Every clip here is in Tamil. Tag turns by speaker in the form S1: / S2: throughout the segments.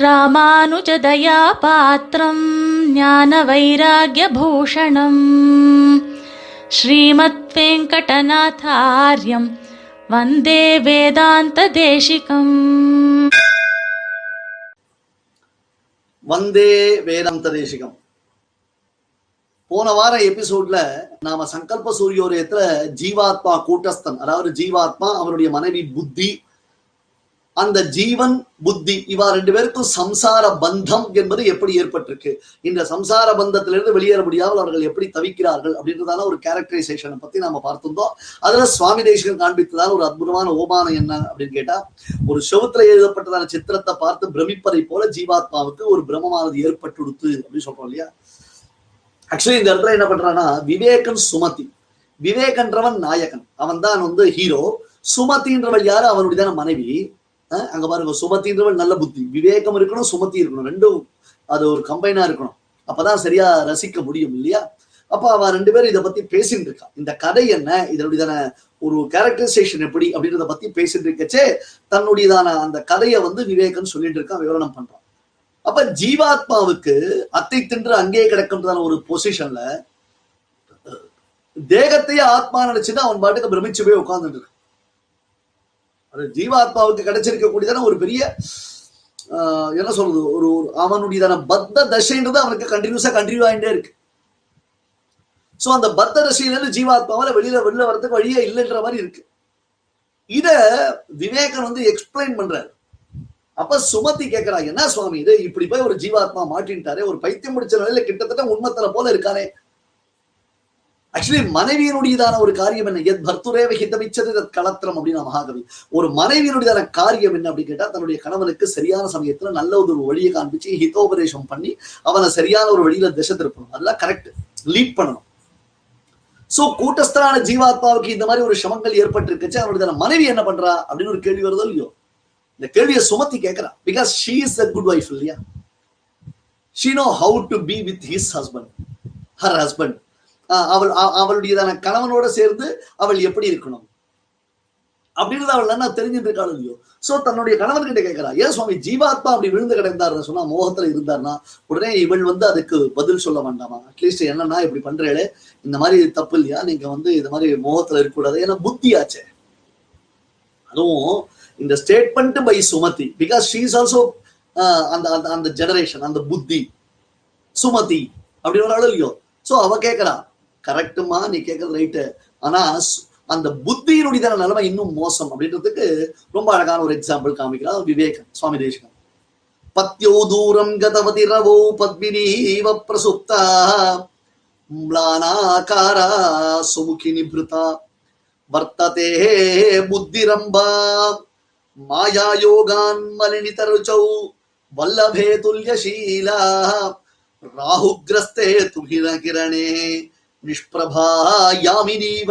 S1: ராமானுஜதயாபாத்திரம் ஞான வைராகியபூஷணம் ஸ்ரீமத் வெங்கடநாதாரியம்
S2: வந்தே வேதாந்த தேசிகம் வந்தே வேதாந்த தேசிகம் போன வார எபிசோட்ல நாம சங்கல்ப சூரியோதயத்துல ஜீவாத்மா கூட்டஸ்தன் அதாவது ஜீவாத்மா அவனுடைய மனைவி புத்தி அந்த ஜீவன் புத்தி இவா ரெண்டு பேருக்கும் சம்சார பந்தம் என்பது எப்படி ஏற்பட்டிருக்கு? இந்த சம்சார பந்தத்திலிருந்து வெளியேற முடியாமல் அவர்கள் எப்படி தவிக்கிறார்கள் அப்படின்றதான ஒரு கேரக்டரைசேஷனை பத்தி நாம பார்த்திருந்தோம். அதுல சுவாமி தேசிகன் காண்பித்ததான ஒரு அற்புதமான ஓமானம் என்ன அப்படின்னு கேட்டா ஒரு செவத்துல எழுதப்பட்டதான சித்திரத்தை பார்த்து பிரமிப்பதை போல ஜீவாத்மாவுக்கு ஒரு பிரமமானது ஏற்பட்டுடுத்து அப்படின்னு சொல்றோம் இல்லையா? ஆக்சுவலி இந்த இடத்துல என்ன பண்றான்னா விவேகன் சுமதி. விவேகன்றவன் நாயகன். அவன் தான் வந்து ஹீரோ சுமதின்றவள் யாரு? அவனுடைய மனைவி. அங்க பாருங்க சுமத்தின்றவள் நல்ல புத்தி. விவேகம் இருக்கணும் சுமத்தி இருக்கணும். ரெண்டும் அது ஒரு கம்பைனா இருக்கணும். அப்பதான் சரியா ரசிக்க முடியும் இல்லையா? அப்ப அவ ரெண்டு பேரும் இதை பத்தி பேசிட்டு இருக்கான் இந்த கதை என்ன? இதனுடையதான ஒரு கேரக்டரைசேஷன் எப்படி? அப்படின்றத பத்தி பேசிட்டு இருக்கச்சே தன்னுடையதான அந்த கதையை வந்து விவேகன் சொல்லிட்டு இருக்கான் விவரணம் பண்றான். அப்ப ஜீவாத்மாவுக்கு அத்தை தின்று அங்கே கிடக்கின்றதான ஒரு பொசிஷன்ல தேகத்தையே ஆத்மா நினைச்சுட்டு அவன் பாட்டுக்கு பிரமிச்சு போய் உட்கார்ந்துட்டு இருக்கான். அது ஜீவாத்மாவுக்கு கிடைச்சிருக்கக்கூடியதான ஒரு பெரிய ஆஹ், என்ன சொல்றது ஒரு அவனுடையதான பத்த தசைன்றது அவனுக்கு கண்டினியூஸா கண்டினியூ ஆகிட்டே இருக்கு. சோ அந்த பத்த தசையிலிருந்து ஜீவாத்மாவில வெளியில வெளியில வர்றதுக்கு வழியே இல்லைன்ற மாதிரி இருக்கு. இத விவேகன் வந்து எக்ஸ்பிளைன் பண்றாரு. அப்ப சுமதி கேட்கிறாங்க என்ன சுவாமி இது? இப்படி போய் ஒரு ஜீவாத்மா மாட்டின்ட்டாரு ஒரு பைத்தியம் முடிச்ச நிலையில கிட்டத்தட்ட உண்மத்தல போல இருக்கானே. ஆக்சுவலி மனைவியினுடையதான ஒரு காரியம் என்ன? எத் பர்த்துரேவ ஹிதமிச்சது தத் கலத்திரம் அப்படின்னு மகாகவி. ஒரு மனைவியினுடையதான காரியம் என்ன அப்படின்னு கேட்டா தன்னுடைய கணவனுக்கு சரியான சமயத்துல நல்ல ஒரு வழியை காண்பிச்சு ஹிதோபதேசம் பண்ணி அவனை சரியான ஒரு வழியில திசை திருப்பணும். அதெல்லாம் கரெக்ட் லீட் பண்ணணும். சோ கூட்டஸ்தரான ஜீவாத்மாவுக்கு இந்த மாதிரி ஒரு சமங்கள் ஏற்பட்டிருக்கச்சு. அவனுடைய மனைவி என்ன பண்றா அப்படின்னு ஒரு கேள்வி வருதோ இல்லையோ? இந்த கேள்வியை சுமத்தி கேட்கிறா because she is a good wife இல்லையா? She know how to be with his husband her husband அவள் அ- அவளுடையதான கணவனோட சேர்ந்து அவள் எப்படி இருக்கணும்? அப்படின்றத அவள் என்ன தெரிஞ்சுட்டு இருக்காள் இல்லையோ? சோ தன்னுடைய கணவன் கிட்ட கேட்கிறா ஏன் சுவாமி ஜீவாத்மா அப்படி விழுந்து கிடந்தாருன்னு சொன்னா மோகத்துல இருந்தாருன்னா உடனே இவள் வந்து அதுக்கு பதில் சொல்ல வேண்டாமா? அட்லீஸ்ட் என்னன்னா இப்படி பண்றேளே இந்த மாதிரி தப்பு இல்லையா? நீங்க வந்து இந்த மாதிரி மோகத்துல இருக்கக்கூடாது. ஏன்னா புத்தி ஆச்சே. அதுவும் இந்த statement by Sumathi because she is also அந்த அந்த அந்த ஜெனரேஷன் அந்த புத்தி. சுமதி அப்படின்னு ஒரு ஆள் இல்லையோ? சோ அவ கேக்குறா கரெக்டுமா நீ கேட்கறது ரைட்டு ஆனா அந்த புத்தியினுடைய நிலைமை இன்னும் மோசம் அப்படின்றதுக்கு ரொம்ப அழகான ஒரு எக்ஸாம்பிள் காமிக்கிறார் விவேகன் சுவாமி தேசிகன். பத்யோ தூரம் கதவதி ரவோ பத்மினீவ பிரசுப்தா ம்லானாகாரா சுமுகி நிபிருதா வர்த்ததே புத்திரம்பா மாயாயோகான் மலினிதருச்சௌ வல்லபே துல்யசீலா ராகுகிரஸ்தே துகிர கிரணே நிஷ்பிரபா யாமினீவ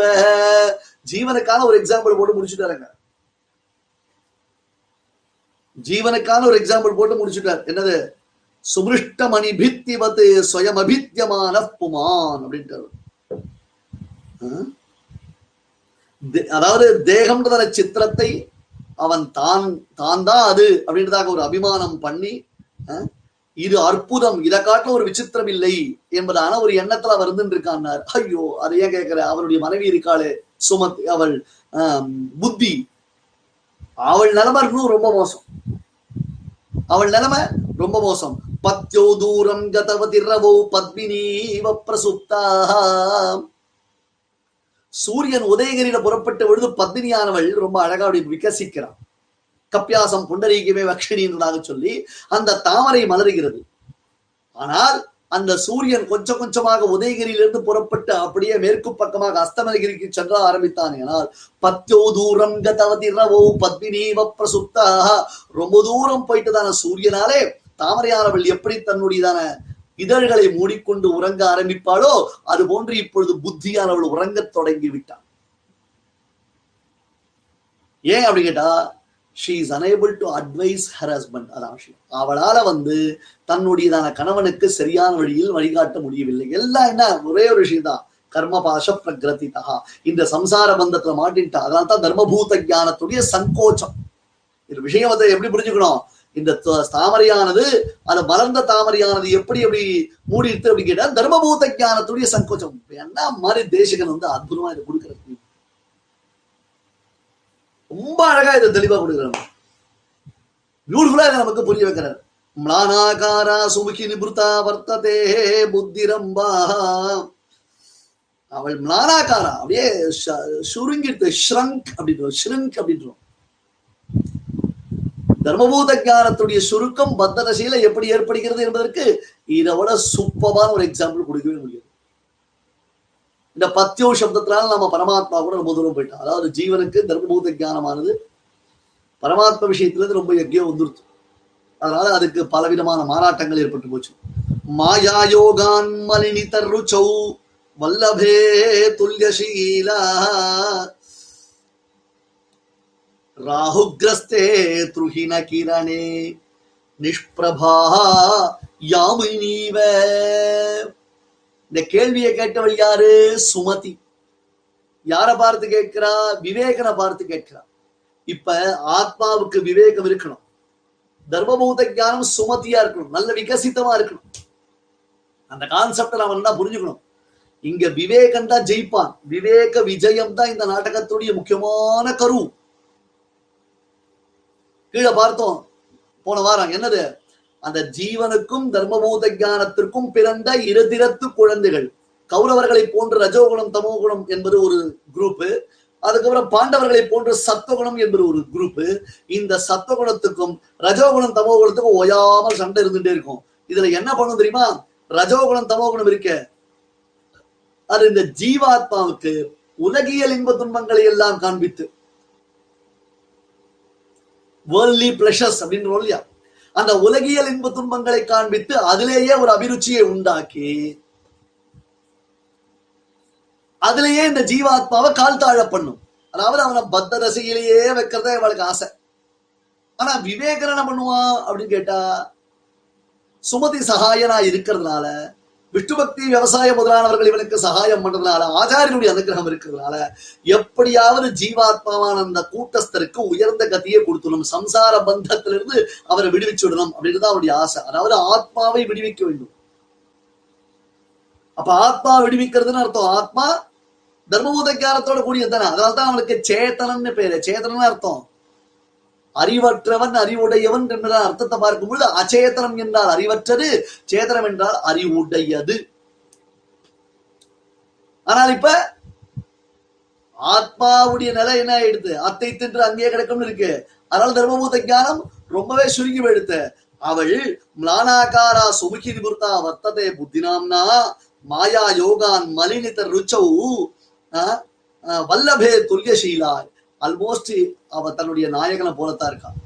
S2: ஜீவனுக்கான ஒரு எக்ஸாம்பிள் போட்டு முடிச்சுட்டாருங்க. ஜீவனுக்கான ஒரு எக்ஸாம்பிள் போட்டு முடிச்சுட்டார். என்னது? சுமிருஷ்டமணி பித்திவத் சுயம் அபித்தியமான புமான் அப்படின்ட்டாரு அதாவது தேகம்ன்றதான சித்திரத்தை அவன் தான் தான் தான் அது அப்படின்றதாக ஒரு அபிமானம் பண்ணி இது அற்புதம். இதை காட்டில ஒரு விசித்திரம் இல்லை என்பதான ஒரு எண்ணத்துல அவர் இருந்துட்டு ஐயோ அதை ஏன் கேட்கிற அவருடைய மனைவி இருக்காளே சுமத் அவள் புத்தி. அவள் நிலைமை இருக்கணும் ரொம்ப மோசம். அவள் நிலைமை ரொம்ப மோசம். பத்யோ தூரம் கதவதிரவோ பத்மினீவ பிரசுப்தா சூரியன் உதயகிரியில புறப்பட்ட பொழுது பத்மினியானவள் ரொம்ப அழகா அப்படி விகசிக்கிறான். கப்பியாசம் புண்டரீகமே வக்ஷினி என்றதாக சொல்லி அந்த தாமரை மலருகிறது. ஆனால் அந்த சூரியன் கொஞ்சம் கொஞ்சமாக உதயகிரியிலிருந்து புறப்பட்டு அப்படியே மேற்கு பக்கமாக அஸ்தமனகிரிக்கு சென்ற ஆரம்பித்தான் ஆனால் பத்தியோ தூரம் கதவதிரவோ பத்மினீவ பிரசுப்தா ரொம்ப தூரம் போயிட்டுதான சூரியனாலே. தாமரையானவள் எப்படி தன்னுடையதான இதழ்களை மூடிக்கொண்டு உறங்க ஆரம்பிப்பாளோ அது போன்று இப்பொழுது புத்தியானவள் உறங்கத் தொடங்கி விட்டான் ஏன் அப்படி கேட்டா she is unable to advise her husband அதான் விஷயம். அவளால வந்து தன்னுடையதான கணவனுக்கு சரியான வழியில் வழிகாட்ட முடியவில்லை. எல்லாம் என்ன? ஒரே ஒரு விஷயம் தான் கர்ம பாஷ பிரகிருதிதா இந்த சம்சார பந்தத்துல மாட்டின்ட்டா. அதனால தான் தர்மபூத ஞானத்துடைய சங்கோச்சம். இந்த விஷயம் வந்து எப்படி புரிஞ்சுக்கணும்? இந்த தாமரையானது அது மலர்ந்த தாமரையானது எப்படி எப்படி மூடிட்டு அப்படின்னு கேட்டா தர்மபூத ஞானத்துடைய சங்கோச்சம். என்ன மாதிரி தேசிகன் வந்து அற்புதமா இதை கொடுக்கறது? ரொம்ப அழகா இதை தெளிவா கொடுக்குறாங்க. பியூட்டிஃபுல்லா இதை நமக்கு புரிய வைக்கிறார். மிளானாகாரா சுமுகி நிபுர்த்தா வர்த்ததே புத்திரம்பா அவள் ம்லானாகாரா அப்படியே சுருங்கிட்டு ஷ்ரங்க் அப்படின்றோம் ஷ்ரிங்க் அப்படின்றோம். தர்மபூத ஞானத்துடைய சுருக்கம் பத்த எப்படி ஏற்படுகிறது என்பதற்கு இதை விட சூப்பமான ஒரு எக்ஸாம்பிள் கொடுக்கவே முடியாது இந்த பத்தியோ சப்தத்தினால நம்ம பரமாத்மா கூட ரொம்ப தூரம் போயிட்டோம். அதாவது ஜீவனுக்கு தர்மபூத ஜானமானது பரமாத்ம விஷயத்துல இருந்து ரொம்ப எங்கேயோ வந்துருச்சு. அதனால அதுக்கு பலவிதமான மாறாட்டங்கள் ஏற்பட்டு போச்சு. மாயா யோகான் மலினி தருச்சௌ வல்லபே துல்யசீலா ராகுகிரஸ்தே துருகின கிரணே. நிஷ்பிரபா யாமினீவ. இந்த கேள்வியை கேட்டவள் யாரு? சுமதி. யார பார்த்து கேட்கிறா? விவேகனை பார்த்து கேட்கிறா. இப்ப ஆத்மாவுக்கு விவேகம் இருக்கணும். தர்மபூத ஜானம் சுமதியா இருக்கணும். நல்ல விகசித்தமா இருக்கணும். அந்த கான்செப்டை நம்ம நல்லா புரிஞ்சுக்கணும். இங்க விவேகம் தான் ஜெயிப்பான். விவேக விஜயம் தான் இந்த நாடகத்துடைய முக்கியமான கரு. கீழே பார்த்தோம். போன வாரம் என்னது? அந்த ஜீவனுக்கும் தர்மபூத ஞானத்திற்கும் பிறந்த இருதிரத்து குழந்தைகள். கௌரவர்களை போன்ற ரஜோகுணம் தமோகுணம் என்பது ஒரு குரூப் அதுக்கப்புறம் பாண்டவர்களை போன்ற சத்துவகுணம் என்பது ஒரு குரூப் இந்த சத்துவகுணத்துக்கும் ரஜோகுணம் தமோகுணத்துக்கும் ஓயாமல் சண்டை இருந்துட்டே இருக்கும். இதுல என்ன பண்ணும் தெரியுமா? ரஜோகுணம் தமோகுணம் இருக்க. அது இந்த ஜீவாத்மாவுக்கு உலகியல் இன்ப துன்பங்களை எல்லாம் காண்பித்து. வேர்ல்லி பிளஷர்ஸ் அப்படின்னு இல்லையா? அந்த உலகியல் இன்ப துன்பங்களை காண்பித்து அதிலேயே ஒரு அபிருச்சியை உண்டாக்கி அதுலயே இந்த ஜீவாத்மாவை கால் தாழ பண்ணும். அதாவது அவனை பத்த ரசிகையிலேயே வைக்கிறதே அவளுக்கு ஆசை. ஆனா விவேகன் என்ன பண்ணுவான் அப்படின்னு கேட்டா சுமதி சகாயனா இருக்கிறதுனால விஷ்ணுபக்தி பக்தி விவசாய முதலானவர்கள் இவனுக்கு சகாயம் பண்றதுனால ஆச்சாரியனுடைய அனுகிரகம் இருக்கிறதுனால எப்படியாவது ஜீவாத்மாவான அந்த கூட்டஸ்தருக்கு உயர்ந்த கதியை கொடுத்துடணும். சம்சார பந்தத்திலிருந்து அவரை விடுவிச்சு விடணும் அப்படின்றது அவருடைய ஆசை. அதாவது ஆத்மாவை விடுவிக்க வேண்டும். அப்ப ஆத்மா விடுவிக்கிறதுன்னு அர்த்தம். ஆத்மா தர்மபூத ஞானத்தோட கூடியது தானே. அதனால தான் அவனுக்கு சேத்தனன்னு பேரு. சேத்தனன்னு அர்த்தம். அறிவற்றவன் அறிவுடையவன் என்ற அர்த்தத்தை பார்க்கும்போது அச்சேதனம் என்றால் அறிவற்றது சேதனம் என்றால் அறிவுடையது. ஆனால் இப்ப ஆத்மாவுடைய நிலை என்ன ஆயிடுது? அத்தை தின்று அங்கேயே கிடக்கும்னு இருக்கு. அதனால தர்மபூத ஞானம் ரொம்பவே சுருங்கி போயிடுத்து அவள் ம்லானாகாரா சுமுகி நிபுர்த்தா வர்த்ததே புத்தினாம்னா மாயா யோகான் மலினித ருச்சவு ஆஹ், ஆஹ், வல்லபே துல்யசீலாய் ஆல்மோஸ்ட் அவ தன்னுடைய நாயகனை போலத்தான் இருக்கான்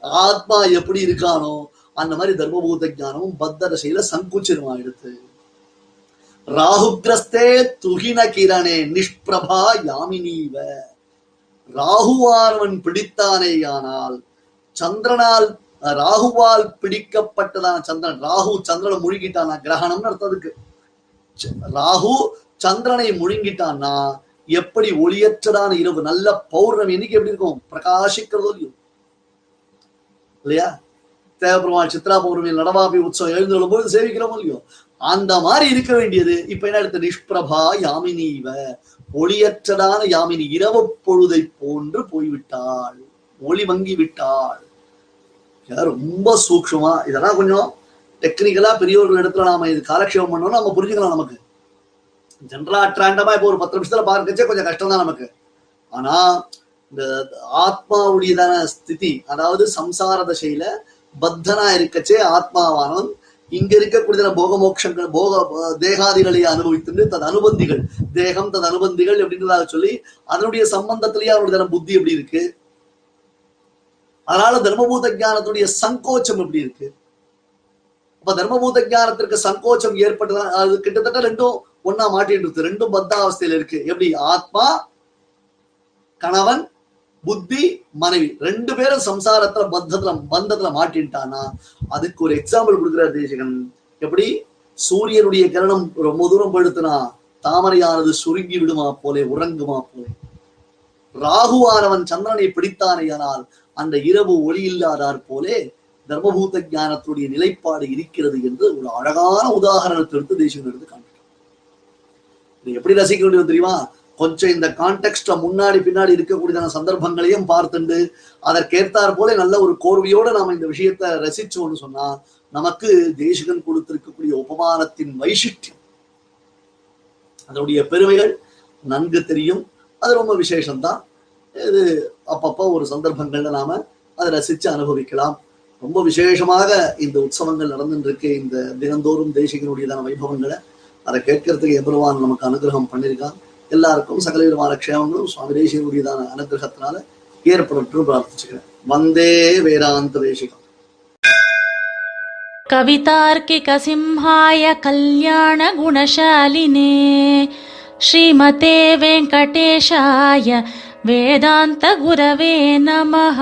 S2: ஆத்மா எப்படி இருக்கானோ அந்த மாதிரி தர்மபூத ஞானமும் பத்த தசையில சங்குச்சிதமாயிடுத்து ராகுகிரஸ்தே துகின கிரணே நிஷ்பிரபா யாமினீவ. ராகுவானவன் பிடித்தானேயானால் சந்திரனால் ராகுவால் பிடிக்கப்பட்டதான சந்திரன் ராகு சந்திரனை முழுகிட்டானா கிரகணம்னு அர்த்தம் அதுக்கு. ச- ராகு சந்திரனை முழுங்கிட்டான்னா எப்படி ஒளியற்றதான இரவு நல்ல பௌர்ணமி இன்னைக்கு எப்படி இருக்கும்? பிரகாசிக்கிறதோ இல்லையோ? இல்லையா? தேவபெருமாள் சித்ரா பௌர்ணமி நடவாபி உற்சவம் எழுந்துள்ள போது சேவிக்கிறோமோ இல்லையோ? அந்த மாதிரி இருக்க வேண்டியது. இப்ப என்ன எடுத்த? நிஷ்பிரபா யாமினிவ ஒளியற்றதான யாமினி இரவு பொழுதை போன்று போய்விட்டாள். ஒளி வங்கி விட்டாள். ரொம்ப சூக்ஷமா இதெல்லாம் கொஞ்சம் டெக்னிக்கலா பெரியவர்கள் இடத்துல நாம இது காலக்ஷேபம் பண்ணோம்னா நம்ம புரிஞ்சுக்கலாம் நமக்கு. ஜென்ரலா அட்ராண்டமா இப்போ ஒரு பத்து நிமிஷத்துல பார்க்கச்சே கொஞ்சம் கஷ்டம் தான் நமக்கு. ஆனா இந்த ஆத்மாவுடையதான ஸ்திதி அதாவது சம்சார தசையில பத்தனா இருக்கச்சே ஆத்மாவானவன் இங்க இருக்கக்கூடிய போக மோட்சங்கள் போக தேகாதிகளை அனுபவித்துட்டு தன் அனுபந்திகள் தேகம் தன் அனுபந்திகள் அப்படின்றதாக சொல்லி அதனுடைய சம்பந்தத்திலேயே அவருடைய புத்தி எப்படி இருக்கு? அதனால தர்மபூத ஜானத்துடைய சங்கோச்சம் எப்படி இருக்கு? அப்ப தர்மபூத ஞானத்திற்கு சங்கோச்சம் ஏற்பட்டதான் அது கிட்டத்தட்ட ரெண்டும் ஒன்னா மாட்டின்றது இருக்கு. ரெண்டும் பத்தாவஸ்தையில இருக்கு. எப்படி? ஆத்மா கணவன் புத்தி மனைவி. ரெண்டு பேரும் சம்சாரத்துல பந்தத்துல பந்தத்துல மாட்டின்ட்டானா அதுக்கு ஒரு எக்ஸாம்பிள் கொடுக்கிறார் தேசிகன். எப்படி? சூரியனுடைய கிரணம் ரொம்ப தூரம் படுத்துனா தாமரையானது சுருங்கி விடுமா போலே உறங்குமா போலே. ராகுவானவன் சந்திரனை பிடித்தானேயானால் அந்த இரவு ஒளி இல்லாதார் போலே தர்மபூத ஞானத்துடைய நிலைப்பாடு இருக்கிறது என்று ஒரு அழகான உதாரணத்தை எடுத்து தேசியம் எடுத்து நீ எப்படி ரசிக்க வேண்டியது தெரியுமா? கொஞ்சம் இந்த கான்டெக்ட முன்னாடி பின்னாடி இருக்கக்கூடியதான சந்தர்ப்பங்களையும் பார்த்துண்டு அதற்கேற்றார் போல நல்ல ஒரு கோர்வையோட நாம இந்த விஷயத்தை ரசிச்சோம்னு சொன்னா நமக்கு தேசிகன் கொடுத்திருக்கக்கூடிய உபமானத்தின் வைசிஷ்டியம் அதனுடைய பெருமைகள் நன்கு தெரியும். அது ரொம்ப விசேஷம்தான். இது அப்பப்போ ஒரு சந்தர்ப்பங்கள்ல நாம அதை ரசிச்சு அனுபவிக்கலாம். ரொம்ப விசேஷமாக இந்த உற்சவங்கள் நடந்துட்டு இருக்கு. இந்த தினந்தோறும் தேசிகனுடையதான வைபவங்களை அதை கேட்கறதுக்கு எவ்வளவான் நமக்கு அனுகிரகம் பண்ணியிருக்கான் எல்லாருக்கும் சகல விதமான க்ஷேமங்களும் சுவாமி தேசிகனுடையதான அனுகிரகத்தினால ஏற்படட்டும் பிரார்த்திச்சுக்கிறேன் வந்தே வேதாந்த தேசிகம்
S1: कवितार्किकसिंहाय कल्याणगुणशालिने श्रीमते वेङ्कटेशाय वेदान्तगुरवे नमः